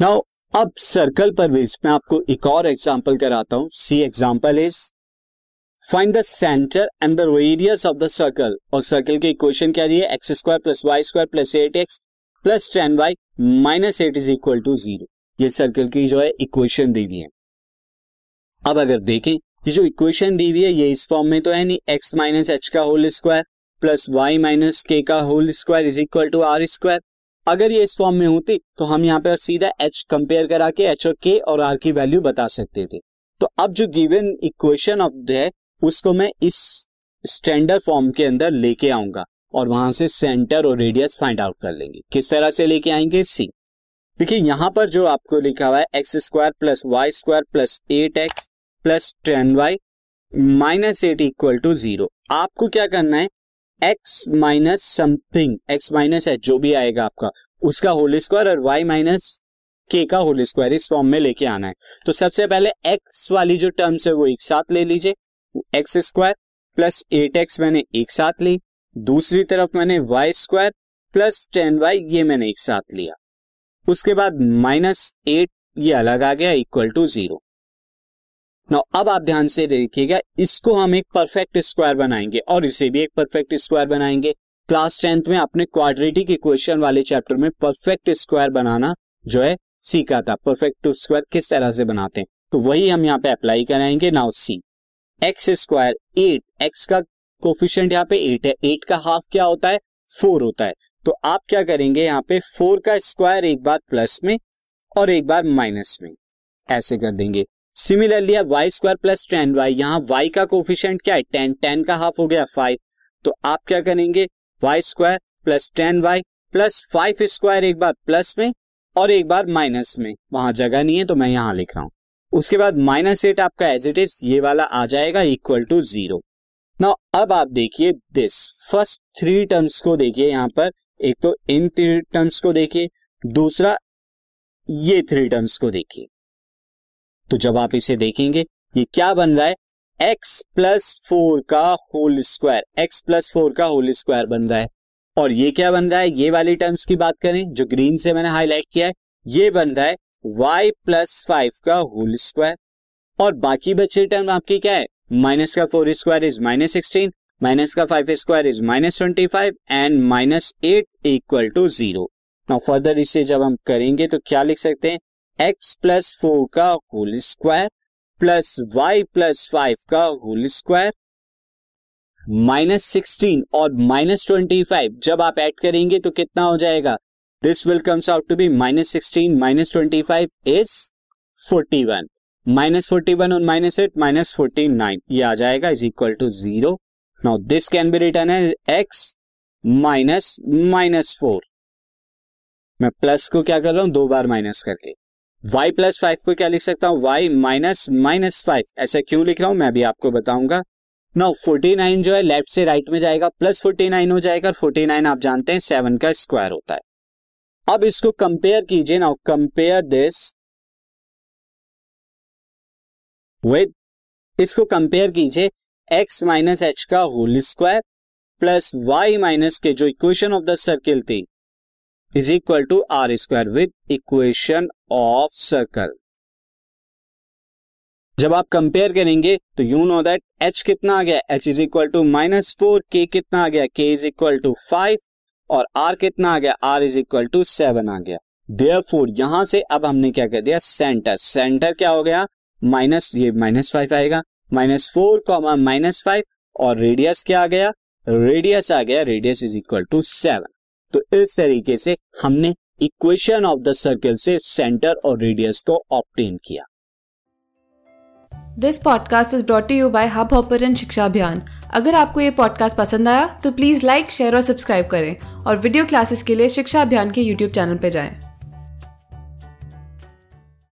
Now अब circle पर base में आपको एक और एग्जांपल कराता हूँ। See example is find the centre and the radius of the circle और सर्कल की इक्वेशन क्या दी है? X square plus y square plus eight x plus ten y minus eight is equal to zero circle की जो है equation दी हुई है। अब अगर देखें, ये जो इक्वेशन दी हुई है, ये इस फॉर्म में तो है नहीं। एक्स माइनस एच का whole square plus y minus k का whole square is equal to r square अगर ये इस फॉर्म में होती तो हम यहाँ पर सीधा एच कंपेयर करा के एच और के और आर की वैल्यू बता सकते थे। तो अब जो गिवन इक्वेशन ऑफ़ है, उसको मैं इस स्टैंडर्ड फॉर्म के अंदर लेके आऊँगा और वहाँ से सेंटर और रेडियस फाइंड आउट कर लेंगे। किस तरह से लेके आएँगे? सी देखिए, यहाँ पर जो आपको लिखा हुआ है x square plus y square plus eight x plus ten y minus eight equal to zero आपको क्या करना है? X minus something x minus h जो भी आएगा आपका, उसका होल स्क्वायर और वाई माइनस के का होल स्क्वायर इस फॉर्म में लेके आना है। तो सबसे पहले एक्स वाली जो टर्म्स है वो एक साथ ले लीजिए। X square plus eight x मैंने एक साथ ली, दूसरी तरफ़ मैंने y square plus ten y ये मैंने एक साथ लिया। उसके बाद माइनस एट ये अलग आ गया इक्वल टू ज़ीरो नाउ अब आप ध्यान से देखिएगा, इसको हम एक परफेक्ट स्क्वायर बनाएँगे और इसे भी एक परफेक्ट स्क्वायर बनाएँगे। क्लास टेंथ में अपने क्वाड्रेटिक इक्वेशन वाले चैप्टर में परफेक्ट स्क्वायर बनाना जो है, सीखा था। परफेक्ट स्क्वायर किस तरह से बनाते हैं? तो वही हम यहाँ पे अप्लाई कराएँगे now see x square eight x का कोफिशियंट यहाँ पे एट है। एट का हाफ़ क्या होता है? फोर होता है। तो आप क्या करेंगे यहाँ पे? फोर का स्क्वायर एक बार प्लस में और एक बार माइनस में। ऐसे कर देंगे। सिमिलरली अब y square plus ten y यहाँ वाई का कोफिशियंट क्या है? टेन टेन का हाफ़ हो गया फाइव तो आप क्या करेंगे? Y square plus ten y plus five square एक बार प्लस में और एक बार माइनस में। वहाँ जगह नहीं है तो मैं यहाँ लिख रहा हूँ। उसके बाद माइनस एट आपका एज इट इज़ ये वाला आ जाएगा इक्वल टू ज़ीरो नाउ अब आप देखिए दिस फ़र्स्ट थ्री टर्म्स को देखिए यहाँ पर। एक तो इन थ्री टर्म्स को देखिए, दूसरा ये थ्री टर्म्स को देखिए। तो जब आप इसे देखेंगे, ये क्या बन रहा है? एक्स प्लस फोर का whole square x plus four का होल स्क्वायर बन रहा है। और ये क्या बन रहा है? ये वाली टर्म्स की बात करें, जो ग्रीन से मैंने हाईलाइट किया है, ये बन रहा है वाई प्लस फाइव का होल स्क्वायर और बाकी बचे टर्म आपकी क्या है? माइनस का four square is minus sixteen minus का five square is minus twenty five and minus eight equal to zero further इसे जब हम करेंगे तो क्या लिख सकते हैं? एक्स प्लस फोर का whole square plus y plus five का होल स्क्वायर माइनस सिक्सटीन और माइनस ट्वेंटी फाइव जब आप ऐड करेंगे तो कितना हो जाएगा? This will comes out to be minus sixteen minus twenty five is forty one minus forty one और minus eight minus forty nine ये आ जाएगा is equal to zero now this can be written है x minus minus four मैं plus को क्या कर रहा हूँ? दो बार माइनस करके। Y प्लस फाइव को क्या लिख सकता हूँ? वाई माइनस माइनस फाइव ऐसा क्यों लिख रहा हूँ? मैं भी आपको बताऊँगा। नाउ 49 जो है लेफ़्ट से राइट में जाएगा। प्लस 49 हो जाएगा 49 आप जानते हैं सेवन का स्क्वायर होता है। अब इसको कंपेयर कीजिए। नाउ कंपेयर दिस विद इसको कंपेयर कीजिए। एक्स माइनस एच का whole square plus y minus k जो इक्वेशन ऑफ़ द सर्किल थी is equal to r square with equation of circle जब आप कंपेयर करेंगे तो यू नो दैट एच कितना आ गया? H is equal to minus four k कितना आ गया? K is equal to five और आर कितना आ गया? R is equal to seven आ गया। देयर फोर यहाँ से अब हमने क्या कर दिया? सेंटर सेंटर क्या हो गया? माइनस ये माइनस फाइव आएगा। Minus four comma minus five और रेडियस क्या आ गया? रेडियस आ गया। Radius is equal to seven तो इस तरीके से हमने इक्वेशन ऑफ़ द सर्कल से सेंटर और रेडियस को ऑप्टेन किया this podcast is brought you by Hubhopper Shiksha Abhiyan अगर आपको ये पॉडकास्ट पसंद आया तो प्लीज़ लाइक शेयर और सब्सक्राइब करें और वीडियो क्लासेस के लिए शिक्षा अभियान के यूट्यूब चैनल पर जाएँ।